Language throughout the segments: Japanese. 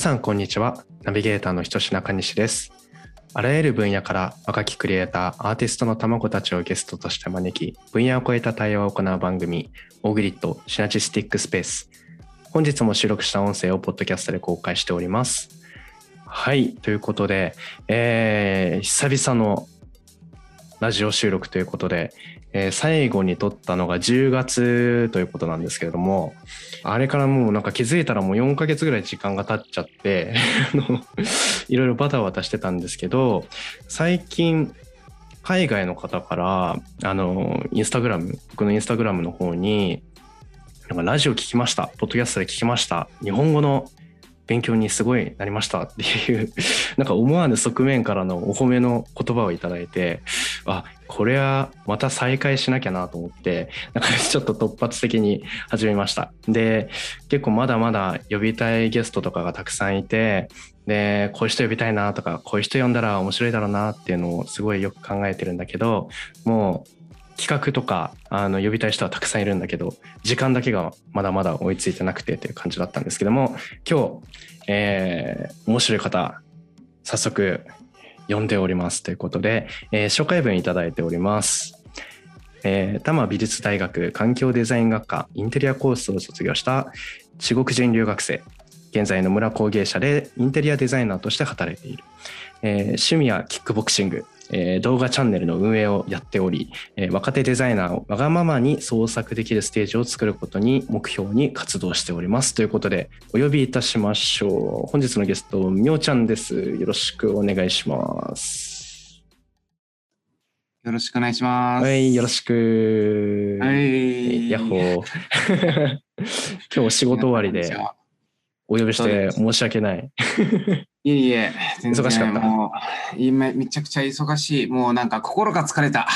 さんこんにちは。ナビゲーターのひとし中西です。あらゆる分野から若きクリエイターアーティストの卵たちをゲストとして招き分野を超えた対話を行う番組オーグリッドシナチスティックスペース。本日も収録した音声をポッドキャストで公開しております。はい。ということで、えー、久々のラジオ収録ということで、えー、最後に撮ったのが10月ということなんですけれども、あれからもうなんか気づいたらもう4ヶ月ぐらい時間が経っちゃって いろいろバタバタしてたんですけど、最近、海外の方から、あの、インスタグラム、僕のインスタグラムの方に、なんかラジオ聞きました、ポッドキャストで聞きました、日本語の勉強にすごいなりましたっていう なんか思わぬ側面からのお褒めの言葉をいただいてあこれはまた再開しなきゃなと思ってなんかちょっと突発的に始めました。で結構まだまだ呼びたいゲストとかがたくさんいてでこういう人呼びたいなとかこういう人呼んだら面白いだろうなっていうのをすごいよく考えてるんだけどもう企画とかあの呼びたい人はたくさんいるんだけど時間だけがまだまだ追いついてなくてという感じだったんですけども今日、えー、面白い方早速呼んでおりますということで、えー、紹介文いただいております。えー、多摩美術大学環境デザイン学科インテリアコースを卒業した中国人留学生現在野村工芸社でインテリアデザイナーとして働いている、えー、趣味はキックボクシングえー、動画チャンネルの運営をやっており、えー、若手デザイナーをわがままに創作できるステージを作ることに目標に活動しております。ということでお呼びいたしましょう。本日のゲストみょうちゃんです。よろしくお願いします。よろしくお願いします。はいよろしく。はい。ヤッホー。今日仕事終わりでお呼びして申し訳ない いえいえ、全然忙しかった。もう今めちゃくちゃ忙しい。もうなんか心が疲れた。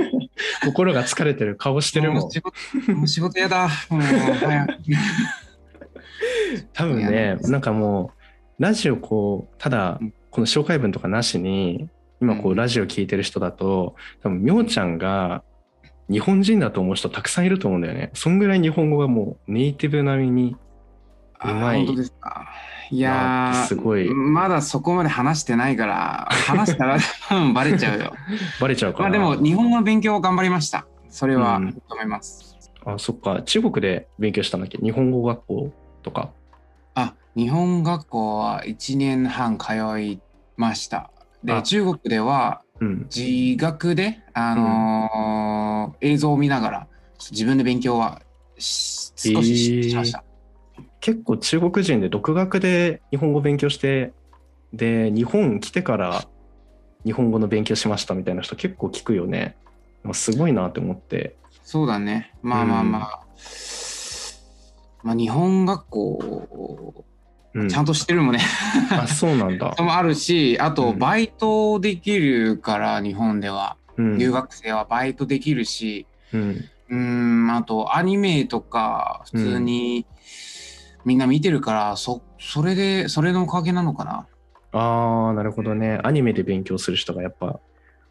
心が疲れてる顔してるもん。もう仕事やだ。もう早く。多分ね、なんかもう、ラジオこう、ただ、この紹介文とかなしに、今こう、ラジオ聞いてる人だと、多分、みょうちゃんが日本人だと思う人たくさんいると思うんだよね。そんぐらい日本語がもうネイティブ並みにうまい。本当ですか？いやすごい。まだそこまで話してないから、話したらバレちゃうよ。バレちゃうかまあでも、日本語の勉強を頑張りました。それは認めます。うん、あ、そっか。中国で勉強したんだっけ？日本語学校とか？あ、日本学校は1年半通いました。で、中国では、自学で、あのーうん、映像を見ながら、自分で勉強は少ししました。えー結構中国人で独学で日本語勉強してで日本来てから日本語の勉強しましたみたいな人結構聞くよね。すごいなって思って。そうだね。まあまあまあ、うん、まあ日本学校ちゃんとしてるもね、うん、あそうなんだ。もあるしあとバイトできるから日本では、うん、留学生はバイトできるし。うんあとアニメとか普通に、うんみんな見てるからそそれでそれのおかげなのかな。ああなるほどね。アニメで勉強する人がやっぱ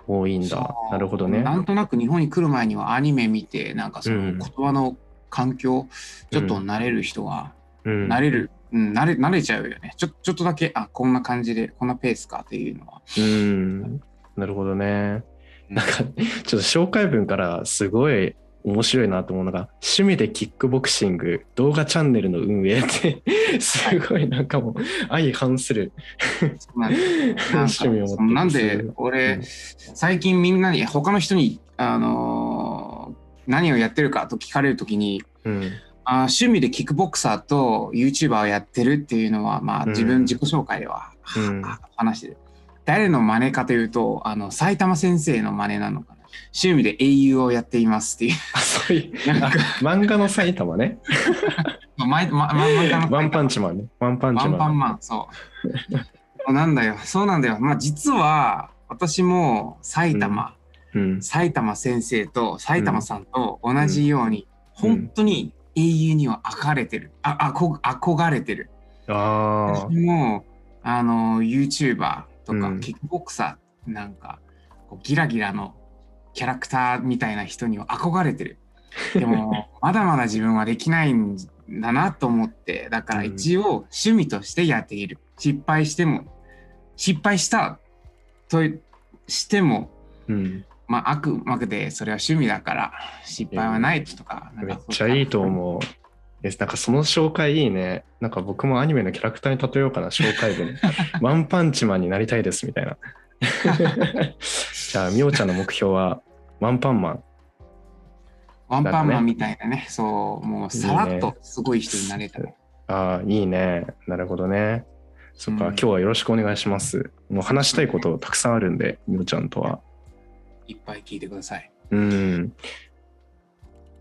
多いんだ。なるほどね。なんとなく日本に来る前にはアニメ見てなんかその言葉の環境、ちょっと慣れる人は、うん、慣れる、うん、慣れ慣れちゃうよね。ちょちょっとだけあこんな感じでこんなペースかっていうのは。うん。なるほどね。なんか ちょっと紹介文からすごい面白いなと思うのが趣味でキックボクシング動画チャンネルの運営ってすごいなんかもう相反する。趣味を持ってなんで俺、うん、最近みんなに他の人に、あのー、何をやってるかと聞かれるときに、うん、あ趣味でキックボクサーと YouTuber をやってるっていうのは、まあ、自分自己紹介では、うん、話してる。誰の真似かというとあの埼玉先生の真似なのかな。趣味で英雄をやっていますっていう。そういう、なんか漫画の埼玉ね。ま、ま、漫画のワンパンチマンね。ワンパンチマン。ワンパンマン、そう。なんだよ、そうなんだよ。まあ実は私も埼玉、うん、埼玉先生と埼玉さんと同じように、うん、本当に英雄には憧れてる。あ、あこ憧れてる。ああ。私も、あの、YouTuber とか、キックボクサーなんか、こうギラギラのキャラクターみたいな人には憧れてる。でも、まだまだ自分はできないんだなと思って、だから一応趣味としてやっている。うん、失敗しても、失敗したとしても、うん、まあ、あくまでそれは趣味だから失敗はないとか。めっちゃいいと思う。なんかその紹介いいね。なんか僕もアニメのキャラクターに例えようかな、紹介文。ワンパンチマンになりたいですみたいな。じゃあ、みおちゃんの目標は？ワンパンマン。ワンパンマンみたいなね、そう、もうさらっとすごい人になれた、ね、ああ、いいね。なるほどね。そっか、うん、今日はよろしくお願いします。もう話したいことたくさんあるんで、みおちゃんとは。いっぱい聞いてください。うん。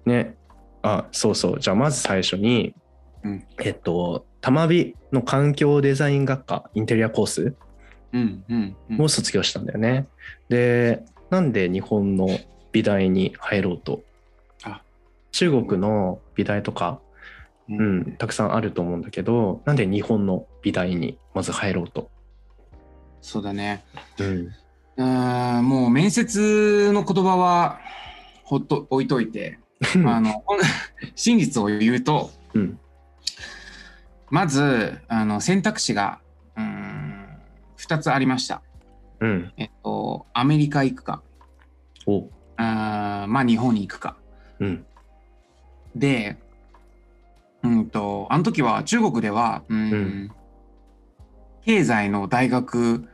ね。あ、そうそう。じゃあまず最初に、うん、えっと、たまびの環境デザイン学科インテリアコースを卒業したんだよね。で、なんで日本の美大に入ろうと？中国の美大とか、うん、うん、たくさんあると思うんだけどなんで日本の美大にまず入ろうと？そうだね。うん。あもう面接の言葉はほっと置いといてあの 真実を言うと、うん、まずあの選択肢がうん2つありました、うん、えっとアメリカ行くか。お。あまあ日本に行くか、うん、で、うんと、あの時は中国では、うん、うん、経済の大学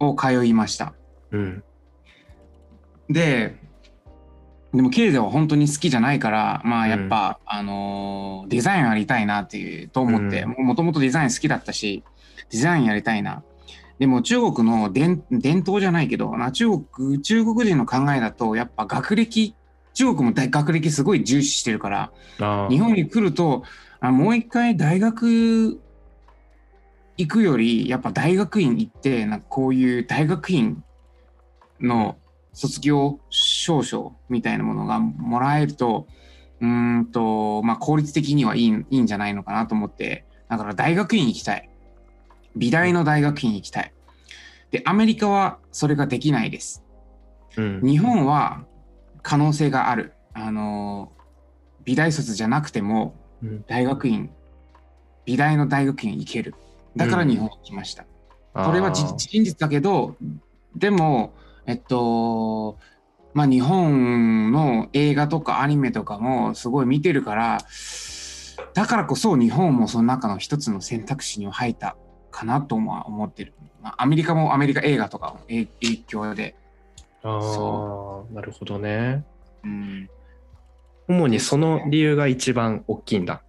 を通いました。うん、で、でも経済は本当に好きじゃないから、まあやっぱ、うん、あのー、デザインやりたいなっていうと思って、もともとデザイン好きだったし、デザインやりたいな。でも中国の伝統じゃないけど、中国、中国人の考えだと、やっぱ学歴中国も大学歴すごい重視してるから、日本に来ると、あもう一回大学行くより、やっぱ大学院行って、なんかこういう大学院の卒業証書みたいなものがもらえると、うんと、まあ、効率的にはいいいいんじゃないのかなと思って、だから大学院行きたい。美大の大学院行きたい。で、アメリカはそれができないです。うん、日本は可能性がある。あの美大卒じゃなくても大学院、うん、美大の大学院行ける。だから日本に来ました。うん、これは真実だけど、でも、えっと、まあ日本の映画とかアニメとかもすごい見てるから、だからこそ日本もその中の一つの選択肢に入ったかなとは思ってる。まあ、アメリカもアメリカ映画とか影響でああ、なるほどね。うん。主にその理由が一番大きいんだ。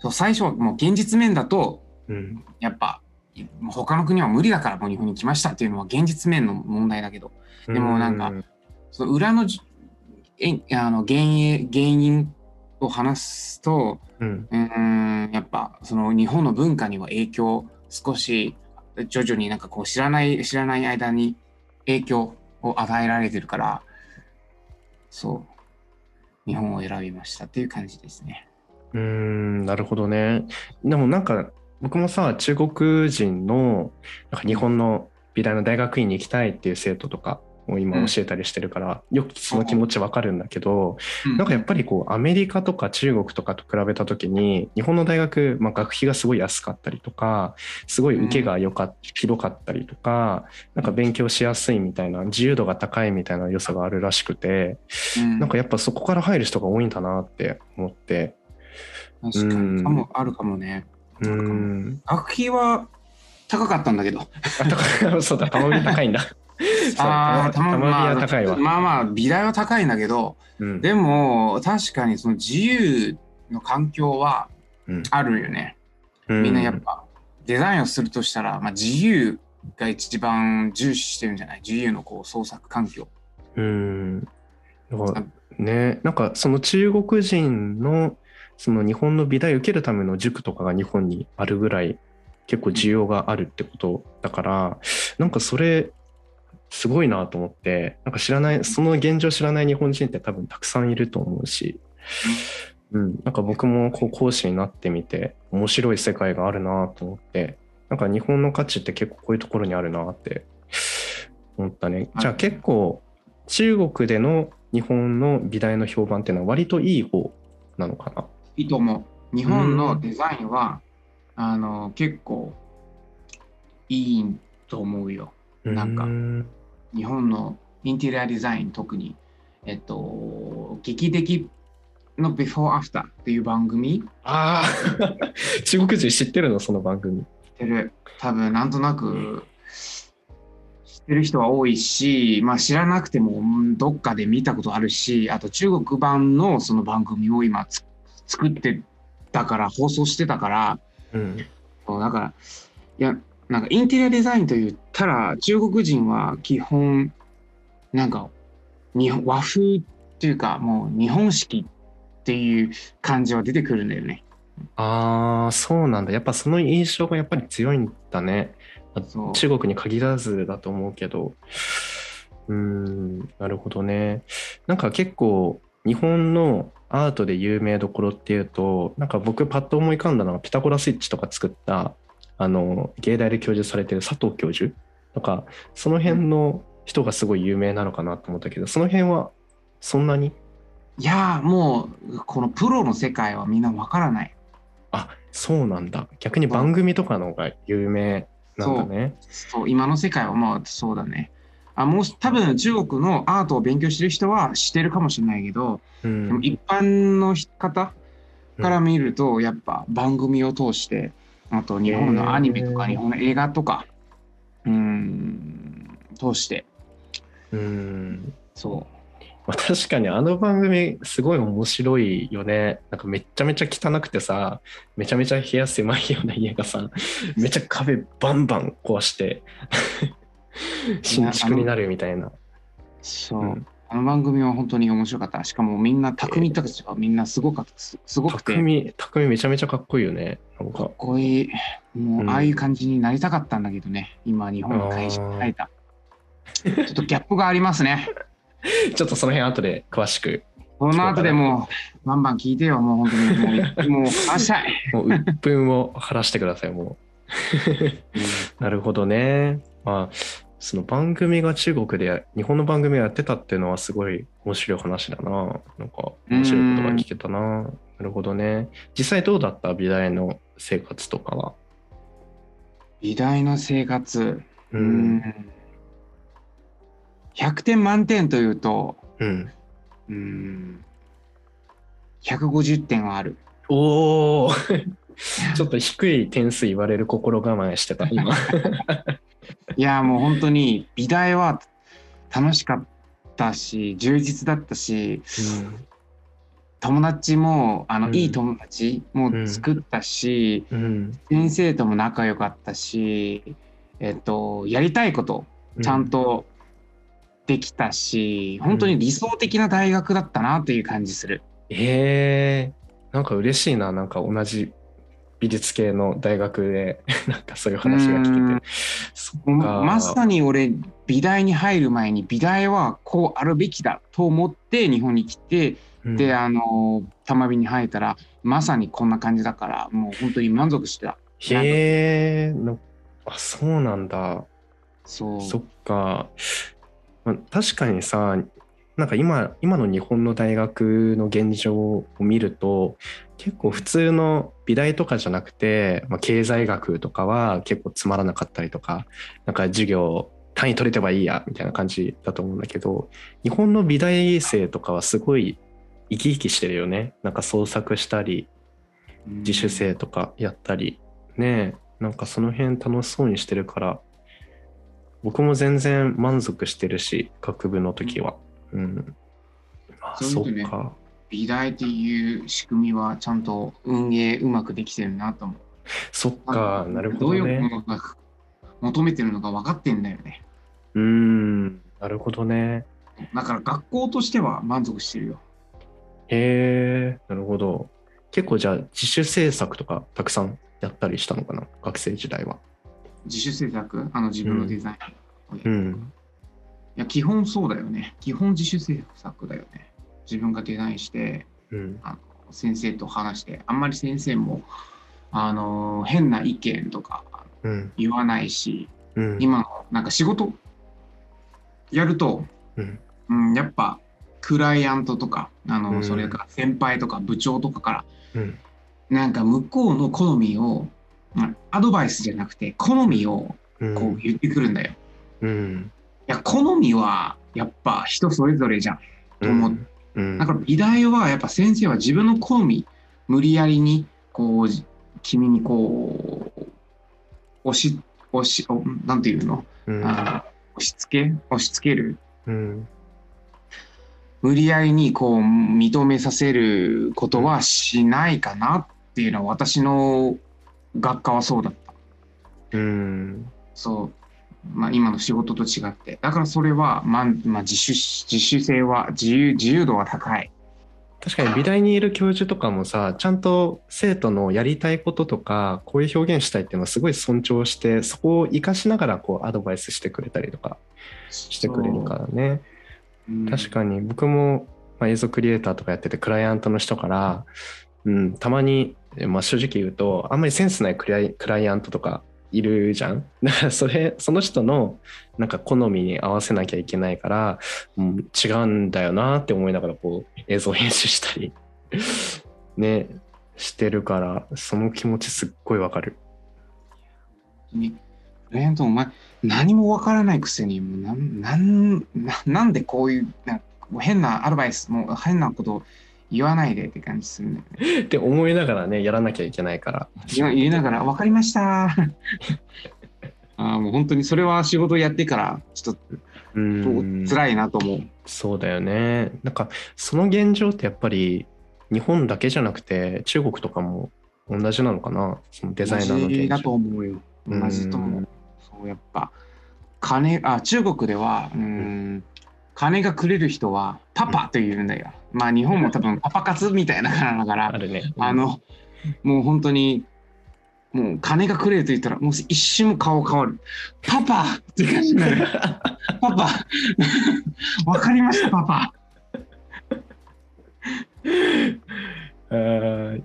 そう最初はもう現実面だと、うん、やっぱ他の国は無理だからもう日本に来ましたっていうのは現実面の問題だけどでもなんか、その裏のえあの原因原因を話すと、うん、うんやっぱその日本の文化には影響少し徐々になんかこう知らない知らない間に影響を与えられてるから、そう、日本を選びましたっていう感じですね。うん、なるほどね。でもなんか、僕もさ、中国人のなんか日本の美大の大学院に行きたいっていう生徒とかを今教えたりしてるから、よくその気持ちわかるんだけど、なんかやっぱりこうアメリカとか中国とかと比べた時に日本の大学、まあ、学費がすごい安かったりとかすごい受けがよか広かったりとかなんか勉強しやすいみたいな自由度が高いみたいな良さがあるらしくて、なんかやっぱそこから入る人が多いんだなって思って。確かにかもあるかもね。うん学費は高かったんだけど。そうだ、たまに高いんだ。ああ、たまま高いわ。まあまあ、美大は高いんだけど、うん、でも、確かにその自由の環境はあるよね。うん、みんなやっぱ、デザインをするとしたら、まあ、自由が一番重視してるんじゃない？自由のこう創作環境。うん。ね、なんかその中国人のその日本の美大を受けるための塾とかが日本にあるぐらい結構需要があるってことだから、なんかそれすごいなと思ってなんか知らないその現状知らない日本人って多分たくさんいると思うし、うん、なんか僕もこう講師になってみて面白い世界があるなと思ってなんか日本の価値って結構こういうところにあるなって思ったね。じゃあ結構中国での日本の美大の評判っていうのは割といい方なのかな？いいと思う。日本のデザインは、あの結構いいと思うよ。なんか、日本のインテリアデザイン特に、えっと、劇的の Before After っていう番組。ああ、中国人知ってるの？その番組。知ってる。多分なんとなく知ってる人は多いし、まあ知らなくてもどっかで見たことあるし、あと中国版のその番組を今作ってたから、放送してたから、うん、だから、いや、なんかインテリアデザインと言ったら、中国人は基本、なんか日本和風っていうか、もう日本式っていう感じは出てくるんだよね。ああ、そうなんだ。やっぱその印象がやっぱり強いんだね。中国に限らずだと思うけど。うん、なるほどね。なんか結構日本のアートで有名どころっていうと、なんか僕パッと思い浮かんだのはピタゴラスイッチとか作ったあの芸大で教授されてる佐藤教授とかその辺の人がすごい有名なのかなと思ったけどその辺はそんなに？いやもうこのプロの世界はみんなわからない。あそうなんだ。逆に番組とかの方が有名なんだね。そう今の世界はまあそうだね。あもう多分中国のアートを勉強してる人は知ってるかもしれないけど、うん、でも一般の方から見ると、やっぱ番組を通してあと日本のアニメとか日本の映画とか、うん、通して。うん。そう。まあ、確かにあの番組すごい面白いよね。なんかめちゃめちゃ汚くてさ、めちゃめちゃ部屋狭いような家がさ、めちゃ壁バンバン壊して新築になるみたいな。そう。うんあの番組は本当に面白かった。しかもみんな、匠たちはみんなすごかった。すごくて。匠、匠めちゃめちゃかっこいいよね。かかっこいい。もう、ああいう感じになりたかったんだけどね。今、日本の会社に変えた。ちょっとギャップがありますね。ちょっとその辺後で詳しく。この後でもう、バンバン聞いてよ、もう本当に。もう、もう話したい。もう、鬱憤を晴らしてください、もう。なるほどね。まあ、その番組が中国で日本の番組をやってたっていうのはすごい面白い話だな。なんか面白いことが聞けたな。なるほどね。実際どうだった？美大の生活とかは。美大の生活。うん。100点満点というと、うん。うん150点はある。おお ちょっと低い点数言われる心構えしてた、今。いや、もう本当に美大は楽しかったし、充実だったし、うん、友達も、あの、うん、いい友達も作ったし、うん、先生とも仲良かったし、えっと、やりたいことちゃんとできたし、本当に理想的な大学だったなという感じする。えー、なんか嬉しいな、なんか同じ美術系の大学で なんかそういう話が聞けて。まさに俺美大に入る前に美大はこうあるべきだと思って日本に来て、うん、であの玉美に入ったらまさにこんな感じだからもう本当に満足してた。へえあそうなんだ。そう。そっか、まあ、確かにさなんか今今の日本の大学の現状を見ると結構普通の美大とかじゃなくて、まあ、経済学とかは結構つまらなかったりとかなんか授業単位取れてばいいやみたいな感じだと思うんだけど日本の美大生とかはすごい生き生きしてるよねなんか創作したり自主性とかやったりねなんかその辺楽しそうにしてるから僕も全然満足してるし学部の時は。うん。あ、そうね、か。美大っていう仕組みはちゃんと運営うまくできてるなと思う。そっか、なるほど、ね、どういうものが求めてるのか分かってんだよね。うん、なるほどね。だから学校としては満足してるよ。へえ、なるほど。結構じゃあ自主制作とかたくさんやったりしたのかな、学生時代は。自主制作？あの自分のデザイン、うん、うんいや、基本そうだよね。基本自主制作だよね。自分がデザインして、うん、あの先生と話して、あんまり先生も、あの変な意見とか言わないし、うん、今、なんか仕事やると、うん、うん、やっぱ、クライアントとか、あの、それから先輩とか部長とかから、うん、なんか向こうの好みを、まあ、アドバイスじゃなくて好みをこう言ってくるんだよ。うん、いや好みはやっぱ人それぞれじゃん。と思う。うん、だから美大はやっぱ先生は自分の好み無理やりにこう君にこう押し押しなんていうの,、うん、あ押し付け？押し付ける、うん、無理やりにこう認めさせることはしないかなっていうのは私の学科はそうだった。うん、そうまあ、今の仕事と違って。だからそれは、まあ、まあ、自主、自主性は、自由、自由度は高い。確かに美大にいる教授とかもさちゃんと生徒のやりたいこととかこういう表現したいっていうのはすごい尊重してそこを生かしながらこうアドバイスしてくれたりとかしてくれるからね、うん、確かに僕も、まあ、映像クリエイターとかやっててクライアントの人から、うん、たまに、まあ、正直言うとあんまりセンスないクライクライアントとかいるじゃん。だからそれ、その人のなんか好みに合わせなきゃいけないから、うん、違うんだよなって思いながらこう映像編集したり ね、してるから、その気持ちすっごいわかる。に、レントお前、何もわからないくせに、もうなんなんなんでこういう変なアドバイス、も変なこと言わないでって感じするね。って思いながらね、やらなきゃいけないから。言いながら、分かりました。あもう本当にそれは仕事やってからちょっと辛いなと思う。そうだよね。なんかその現状ってやっぱり日本だけじゃなくて中国とかも同じなのかな？そのデザイナーの現状。だと思うよ。同じと思う。そうやっぱ金あ中国ではうん金がくれる人はパパと言うんだよ。まあ日本も多分パパ活みたいな感だから、あね、あの、もう本当に、もう金がくれると言ったら、もう一瞬も顔変わる。パパって感じになる。パパわかりました、パパ。あ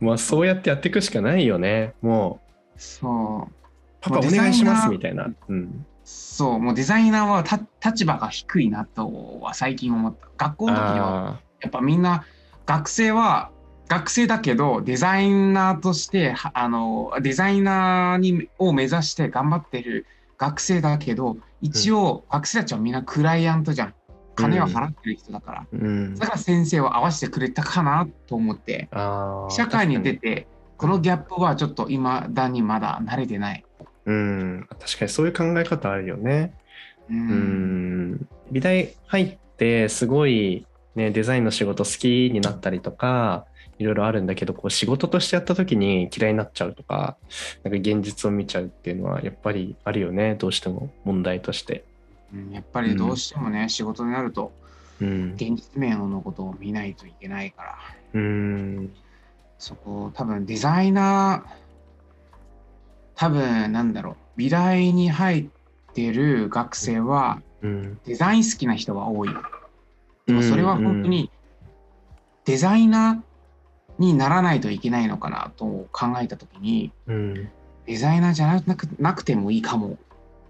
まあそうやってやっていくしかないよね。もう。そう。パパお願いしますみたいな。うん。そう、もうデザイナーは立場が低いなとは最近思った。学校の時には、やっぱみんな、学生は学生だけど、デザイナーとして、あの、デザイナーにを目指して頑張ってる学生だけど、一応、学生たちはみんなクライアントじゃん。金は払ってる人だから。うん、だから先生を合わせてくれたかなと思って、社会に出て、このギャップはちょっと今だにまだ慣れてない。うん、確かにそういう考え方あるよね。うん、美大入ってすごい、ね、デザインの仕事好きになったりとかいろいろあるんだけどこう仕事としてやった時に嫌いになっちゃうとかなんか現実を見ちゃうっていうのはやっぱりあるよねどうしても問題として。うん、やっぱりどうしてもね、うん、仕事になると、うん、現実面のことを見ないといけないから。うんそこ多分デザイナー多分なんだろう美大に入ってる学生は、デザイン好きな人が多い。でもそれは本当にデザイナーにならないといけないのかなと考えた時に、うん、デザイナーじゃなくなくてもいいかも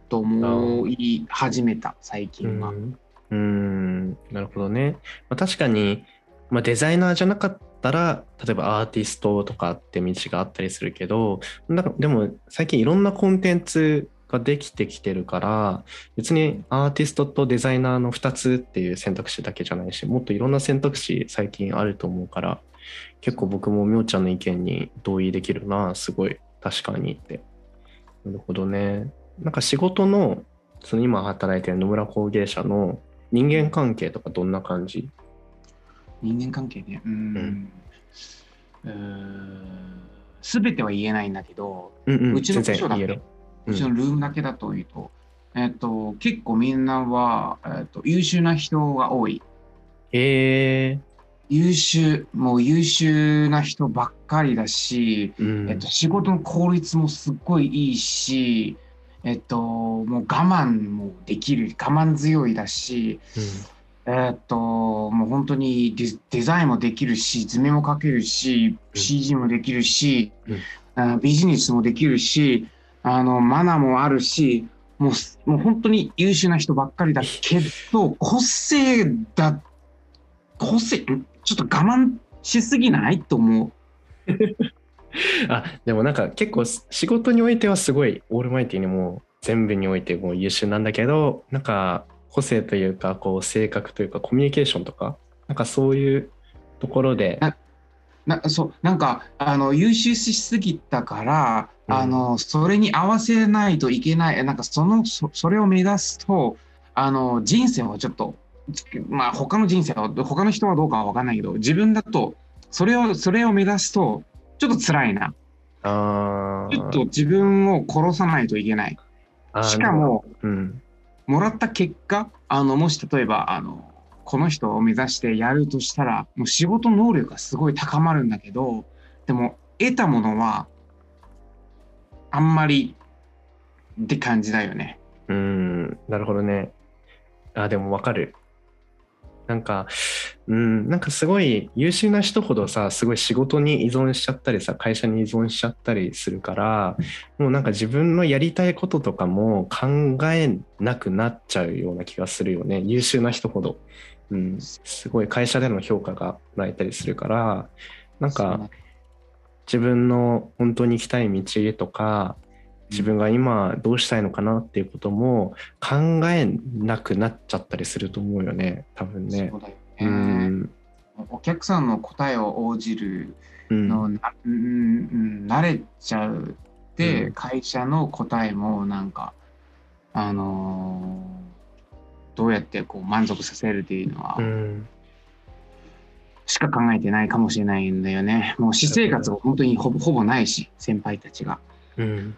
と思い始めた最近は。うん、うんなるほどね。まあ、確かに、まあ、デザイナーじゃなかったったら例えばアーティストとかって道があったりするけどなんかでも最近いろんなコンテンツができてきてるから別にアーティストとデザイナーの2つっていう選択肢だけじゃないしもっといろんな選択肢最近あると思うから結構僕もみょうちゃんの意見に同意できるなすごい確かにって。なるほどね。なんか仕事のその今働いてる野村工芸者の人間関係とかどんな感じ？人間関係ね。うん。すべては言えないんだけど、うんうん、うちの部署だけ、うちのルームだけだと言うと、えっと、結構みんなは、えっと、優秀な人が多い。へえ。優秀、もう優秀な人ばっかりだし、うん、えっと、仕事の効率もすっごいいいし、えっと、もう我慢もできる、我慢強いだし、うんえー、っと、もう本当にデデザインもできるし、図面も描けるし、CG もできるし、うん、ビジネスもできるし、あの、マナーもあるし、もう、もう本当に優秀な人ばっかりだけど、個性だ、個性、ちょっと我慢しすぎないと思う。あでもなんか結構仕事においてはすごいオールマイティにも全部においてもう優秀なんだけどなんか個性というかこう性格というかコミュニケーションとかなんかそういうところでなそうなんかあの優秀しすぎたから、うん、あのそれに合わせないといけないなんかそのそそれを目指すとあの人生はちょっとまあ他の人生は他の人はどうかは分かんないけど自分だとそれをそれを目指すとちょっと辛いな。あちょっと自分を殺さないといけない。しかも、うん、もらった結果あのもし例えばあのこの人を目指してやるとしたらもう仕事能力がすごい高まるんだけどでも得たものはあんまりって感じだよね。うんなるほどね。あでもわかる。なんか、うん、なんかすごい優秀な人ほどさ、すごい仕事に依存しちゃったりさ、会社に依存しちゃったりするから、もうなんか自分のやりたいこととかも考えなくなっちゃうような気がするよね。優秀な人ほど。うん、すごい会社での評価がもらえたりするからなんか自分の本当に行きたい道とか自分が今どうしたいのかなっていうことも考えなくなっちゃったりすると思うよね多分ね。そうだよねうん、お客さんの答えを応じるの、うん、慣れちゃうで、うん、会社の答えもなんかあのーどうやってこう満足させるっていうのは、しか考えてないかもしれないんだよね。もう私生活が本当にほぼほぼないし、先輩たちが。うん、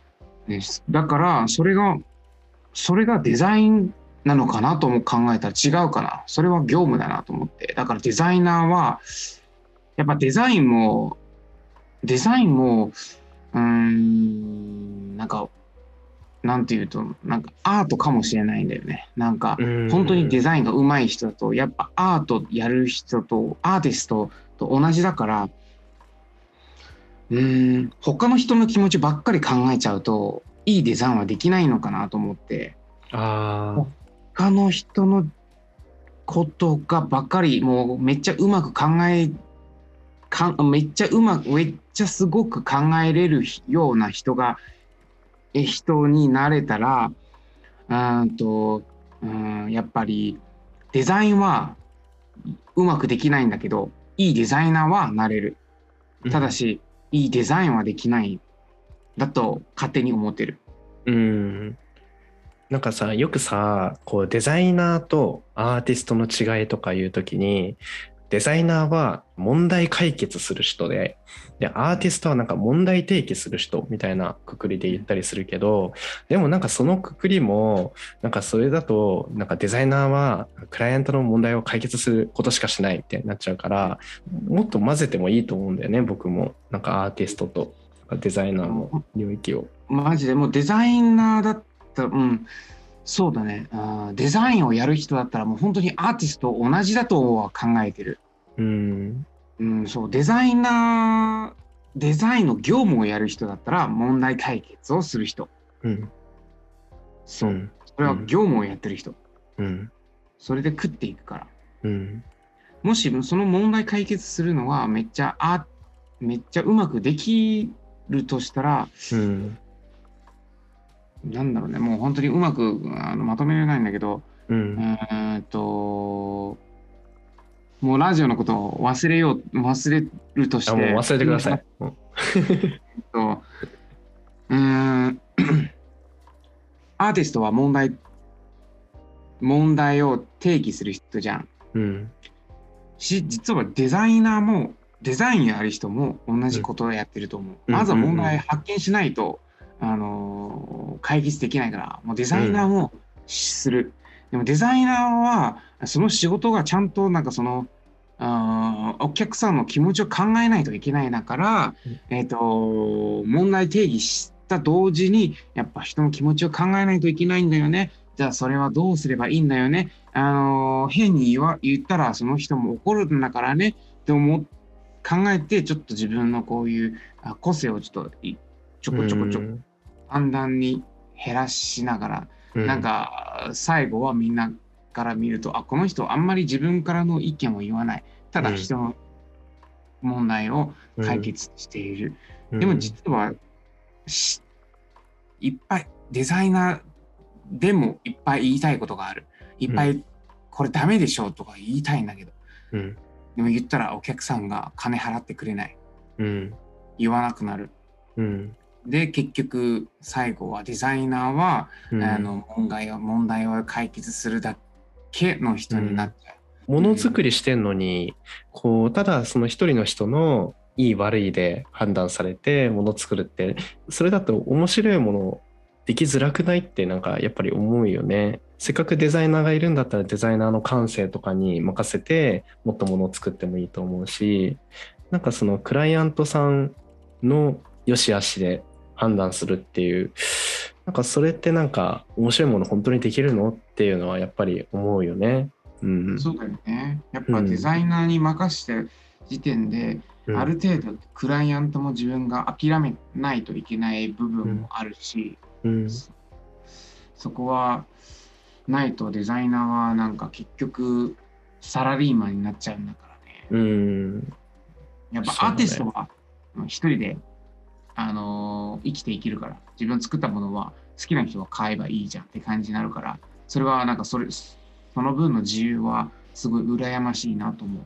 だから、それが、それがデザインなのかなとも考えたら違うかな。それは業務だなと思って。だからデザイナーは、やっぱデザインも、デザインも、うん、なんかなんていうと、なんかアートかもしれないんだよね。なんか、本当にデザインが上手い人と、やっぱアートやる人と、アーティストと同じだから、うん、他の人の気持ちばっかり考えちゃうと、いいデザインはできないのかなと思って、あ他の人のことがばっかり、もうめっちゃうまく考え、かめっちゃうまく、めっちゃすごく考えれるような人が人になれたらうんとうんやっぱりデザインはうまくできないんだけどいいデザイナーはなれる。ただし、うん、いいデザインはできないだと勝手に思ってる。うん。なんかさよくさこうデザイナーとアーティストの違いとかいう時にデザイナーは問題解決する人で、で、アーティストはなんか問題提起する人みたいなくくりで言ったりするけど、でもなんかそのくくりも、なんかそれだと、なんかデザイナーはクライアントの問題を解決することしかしないってなっちゃうから、もっと混ぜてもいいと思うんだよね、僕も。なんかアーティストとデザイナーの領域を。マジでもうデザイナーだった、うん。そうだねあ。デザインをやる人だったらもう本当にアーティストと同じだとは考えてる。うん。うん、そう、デザイナー、デザインの業務をやる人だったら問題解決をする人。うん。そう。うん、それは業務をやってる人。うん。それで食っていくから。うん。もしその問題解決するのはめっちゃあめっちゃうまくできるとしたら、うん、なんだろうね、もう本当にうまくあのまとめられないんだけど、うん、えっと、もうラジオのことを忘れよう、忘れるとして。もう忘れてください。うん、アーティストは問題、問題を定義する人じゃん。うん、し、実はデザイナーも、デザインやる人も同じことをやってると思う。うん、まずは問題発見しないと、あの解決できないから、もうデザイナーもする。でもデザイナーは、その仕事がちゃんとなんかその、あお客さんの気持ちを考えないといけないだから、えっ、ー、と、問題定義した同時に、やっぱ人の気持ちを考えないといけないんだよね。じゃあそれはどうすればいいんだよね。あの変に言わ言ったらその人も怒るんだからねって思考えて、ちょっと自分のこういう個性をちょっとちょこちょこちょこ判断に減らしながら、うん、なんか最後はみんなから見るとあこの人あんまり自分からの意見を言わない。ただ人の問題を解決している。うん、でも実は、いっぱいデザイナーでもいっぱい言いたいことがある。いっぱいこれダメでしょとか言いたいんだけど、うん、でも言ったらお客さんが金払ってくれない。うん、言わなくなる。うん、で結局最後はデザイナーは、うん、あの問題を問題を解決するだけの人になっちゃう。ものづくりしてんのに、こうただその一人の人のいい悪いで判断されてもの作るってそれだと面白いものできづらくないってなんかやっぱり思うよね。せっかくデザイナーがいるんだったらデザイナーの感性とかに任せてもっとものを作ってもいいと思うしなんかそのクライアントさんの良し悪しで判断するっていうなんかそれってなんか面白いもの本当にできるのっていうのはやっぱり思うよね。うん、そうだよね。やっぱデザイナーに任して時点で、うん、ある程度クライアントも自分が諦めないといけない部分もあるし、うん、そこはないとデザイナーはなんか結局サラリーマンになっちゃうんだからね。うん。やっぱアーティストは一人で、あのー、生きていけるから、自分作ったものは好きな人が買えばいいじゃんって感じになるから、それはなんかそれ、その分の自由はすごい羨ましいなと思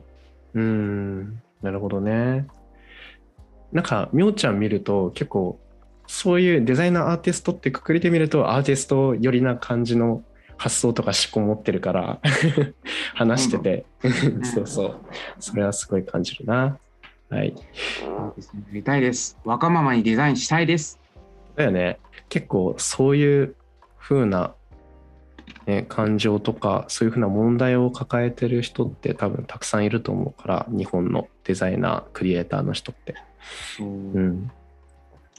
う。うん、なるほどね。なんか、みょうちゃん見ると結構そういうデザイナーアーティストってくくりで見るとアーティスト寄りな感じの発想とか思考持ってるから 話してて。そうそう。それはすごい感じるなはい。やりたいです。若ママにデザインしたいです。だよね。結構そういう風なね、感情とかそういうふうな問題を抱えてる人って多分たくさんいると思うから日本のデザイナークリエイターの人って、う。ん、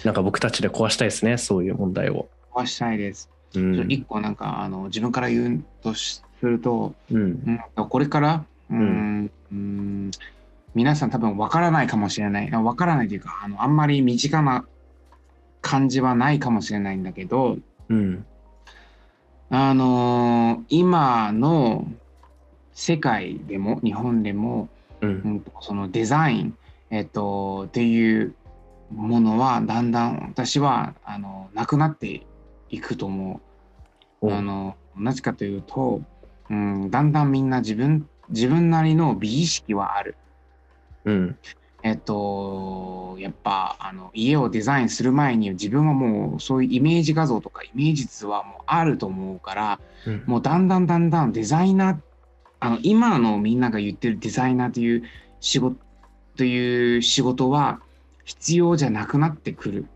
なんか僕たちで壊したいですねそういう問題を。壊したいです。うん、一個なんかあの自分から言うとすると、うん、うん、これからうん、うん、皆さん多分わからないかもしれないわからないというかあのあんまり身近な感じはないかもしれないんだけど、うん、あのー、今の世界でも日本でも、うん、うん、そのデザイン、えっと、っていうものはだんだん私はあのなくなっていくと思う。あのなぜかというと、うん、だんだんみんな自分自分なりの美意識はある。うん、えっとやっぱあの家をデザインする前に自分はもうそういうイメージ画像とかイメージ図はもうあると思うから、うん、もうだんだんだんだんデザイナーあの今のみんなが言ってるデザイナーという仕事という仕事は必要じゃなくなってくる。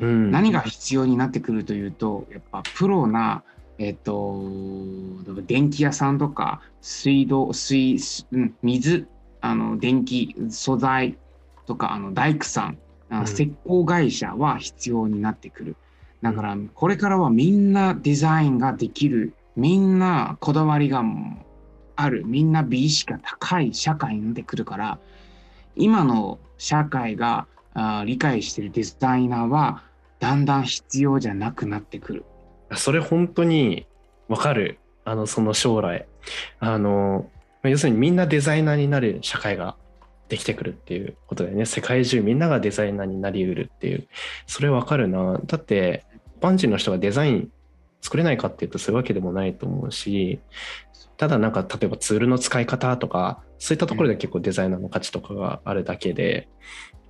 うん、何が必要になってくるというとやっぱプロな、えっと、電気屋さんとか水道水、うん、水あの電気素材とかあの大工さん、石膏会社は必要になってくる。だからこれからはみんなデザインができるみんなこだわりがあるみんな美意識が高い社会になってくるから今の社会があ理解しているデザイナーはだんだん必要じゃなくなってくる。それ本当にわかる。あの、その将来。あの、要するにみんなデザイナーになる社会ができてくるっていうことだよね。世界中みんながデザイナーになりうるっていう。それわかるな。だって、一般人の人がデザイン作れないかっていうとそういうわけでもないと思うし、ただなんか例えばツールの使い方とか、そういったところで結構デザイナーの価値とかがあるだけで、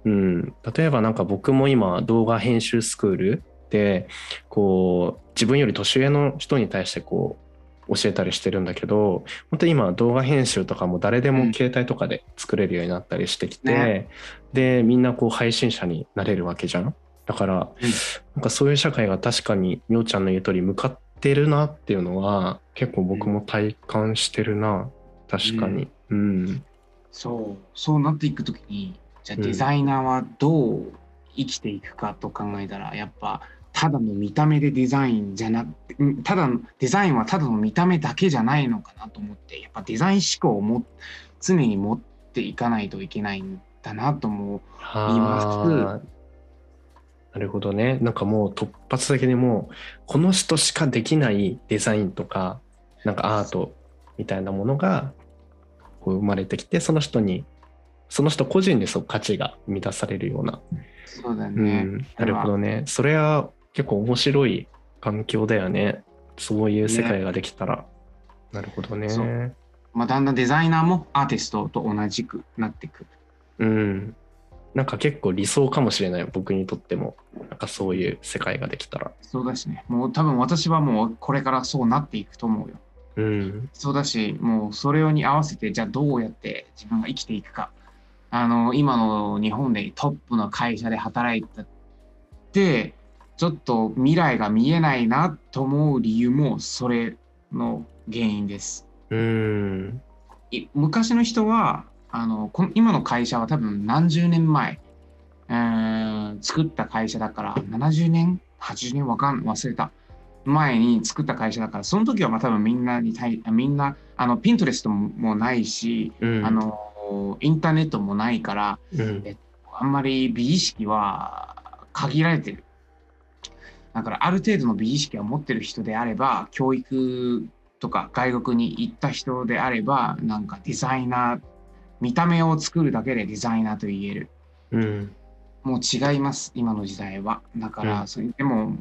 うん、例えばなんか僕も今動画編集スクールでこう自分より年上の人に対してこう教えたりしてるんだけど本当に今動画編集とかも誰でも携帯とかで作れるようになったりしてきて、ね、でみんなこう配信者になれるわけじゃん。だから、うん、なんかそういう社会が確かにみょうちゃんの言う通り向かってるなっていうのは結構僕も体感してるな。確かに、うん、うん、そう。そうなっていく時にじゃあデザイナーはどう生きていくかと考えたら、うん、やっぱただの見た目でデザインじゃなくてただデザインはただの見た目だけじゃないのかなと思ってやっぱデザイン思考をも常に持っていかないといけないんだなと思います。なるほどね。なんかもう突発的にもうこの人しかできないデザインとかなんかアートみたいなものがこう生まれてきてその人にその人個人でそう価値が満たされるような。そうだね。うん、なるほどね。それは結構面白い環境だよね。そういう世界ができたら。ね、なるほどね。まあ、だんだんデザイナーもアーティストと同じくなってくる。うん。なんか結構理想かもしれない僕にとってもなんかそういう世界ができたらそうだしねもう多分私はもうこれからそうなっていくと思うようんそうだしもうそれに合わせてじゃあどうやって自分が生きていくかあの今の日本でトップの会社で働いたってちょっと未来が見えないなと思う理由もそれの原因です。うん。昔の人はあのこ今の会社は多分何十年前、えー、作った会社だから70年80年わかん忘れた前に作った会社だからその時はまあ多分みんなに対みんなあのピントレストもないし、うん、あのインターネットもないから、うん、えあんまり美意識は限られてるだからある程度の美意識を持ってる人であれば教育とか外国に行った人であればなんかデザイナー見た目を作るだけでデザイナーと言える。うん、もう違います、今の時代は。だから、うん、それでも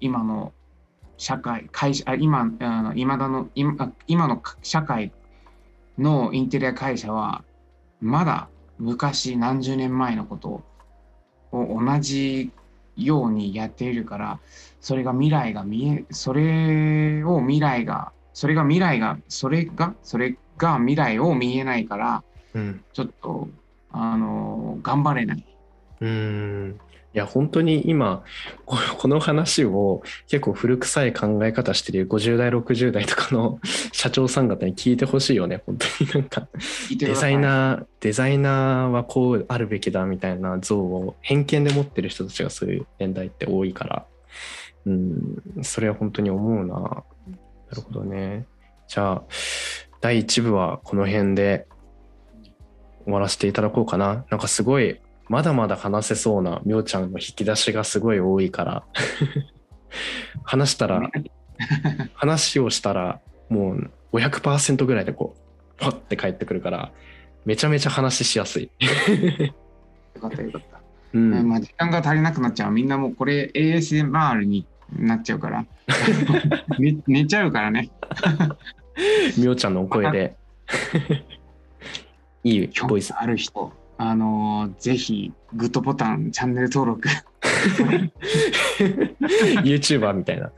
今の社会、会社、今、今だの今今の社会のインテリア会社は、まだ昔何十年前のことを同じようにやっているから、それが未来が見え、それを未来が、それが未来が、それが、それが未来を見えないから、うん、ちょっと、あの、頑張れない。うん。いや、本当に今、この話を結構古臭い考え方してる50代、60代とかの 社長さん方に聞いてほしいよね。本当になんか、デザイナー、デザイナーはこうあるべきだみたいな像を偏見で持ってる人たちがそういう年代って多いから、うん、それは本当に思うな。なるほどね。じゃあ、第1部はこの辺で終わらせていただこうかな。なんかすごい、まだまだ話せそうなみょうちゃんの引き出しがすごい多いから 話したら、話をしたら、もう500%ぐらいでこう、パッて返ってくるから、めちゃめちゃ話しやすい。よかったよかった。うん、まあ時間が足りなくなっちゃう。みんなもうこれ ASMR になっちゃうから寝。寝ちゃうからね。みょうちゃんのお声で。いいボイス。ある人、あのー、ぜひ、グッドボタン、チャンネル登録。YouTuber みたいな。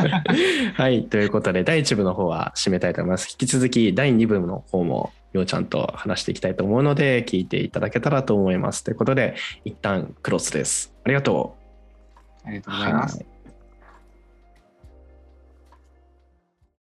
はい、ということで、第1部の方は締めたいと思います。引き続き、第2部の方も、ようちゃんと話していきたいと思うので、聞いていただけたらと思います。ということで、一旦クロスです。ありがとう。ありがとうございます。